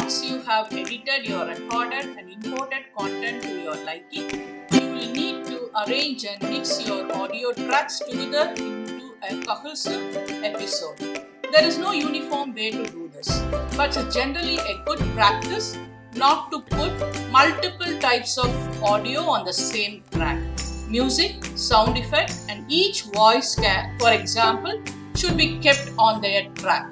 Once you have edited your recorded and imported content to your liking, you will need to arrange and mix your audio tracks together into a cohesive episode. There is no uniform way to do this, but it's generally a good practice not to put multiple types of audio on the same track. Music, sound effect, and each voice can, for example, should be kept on their track.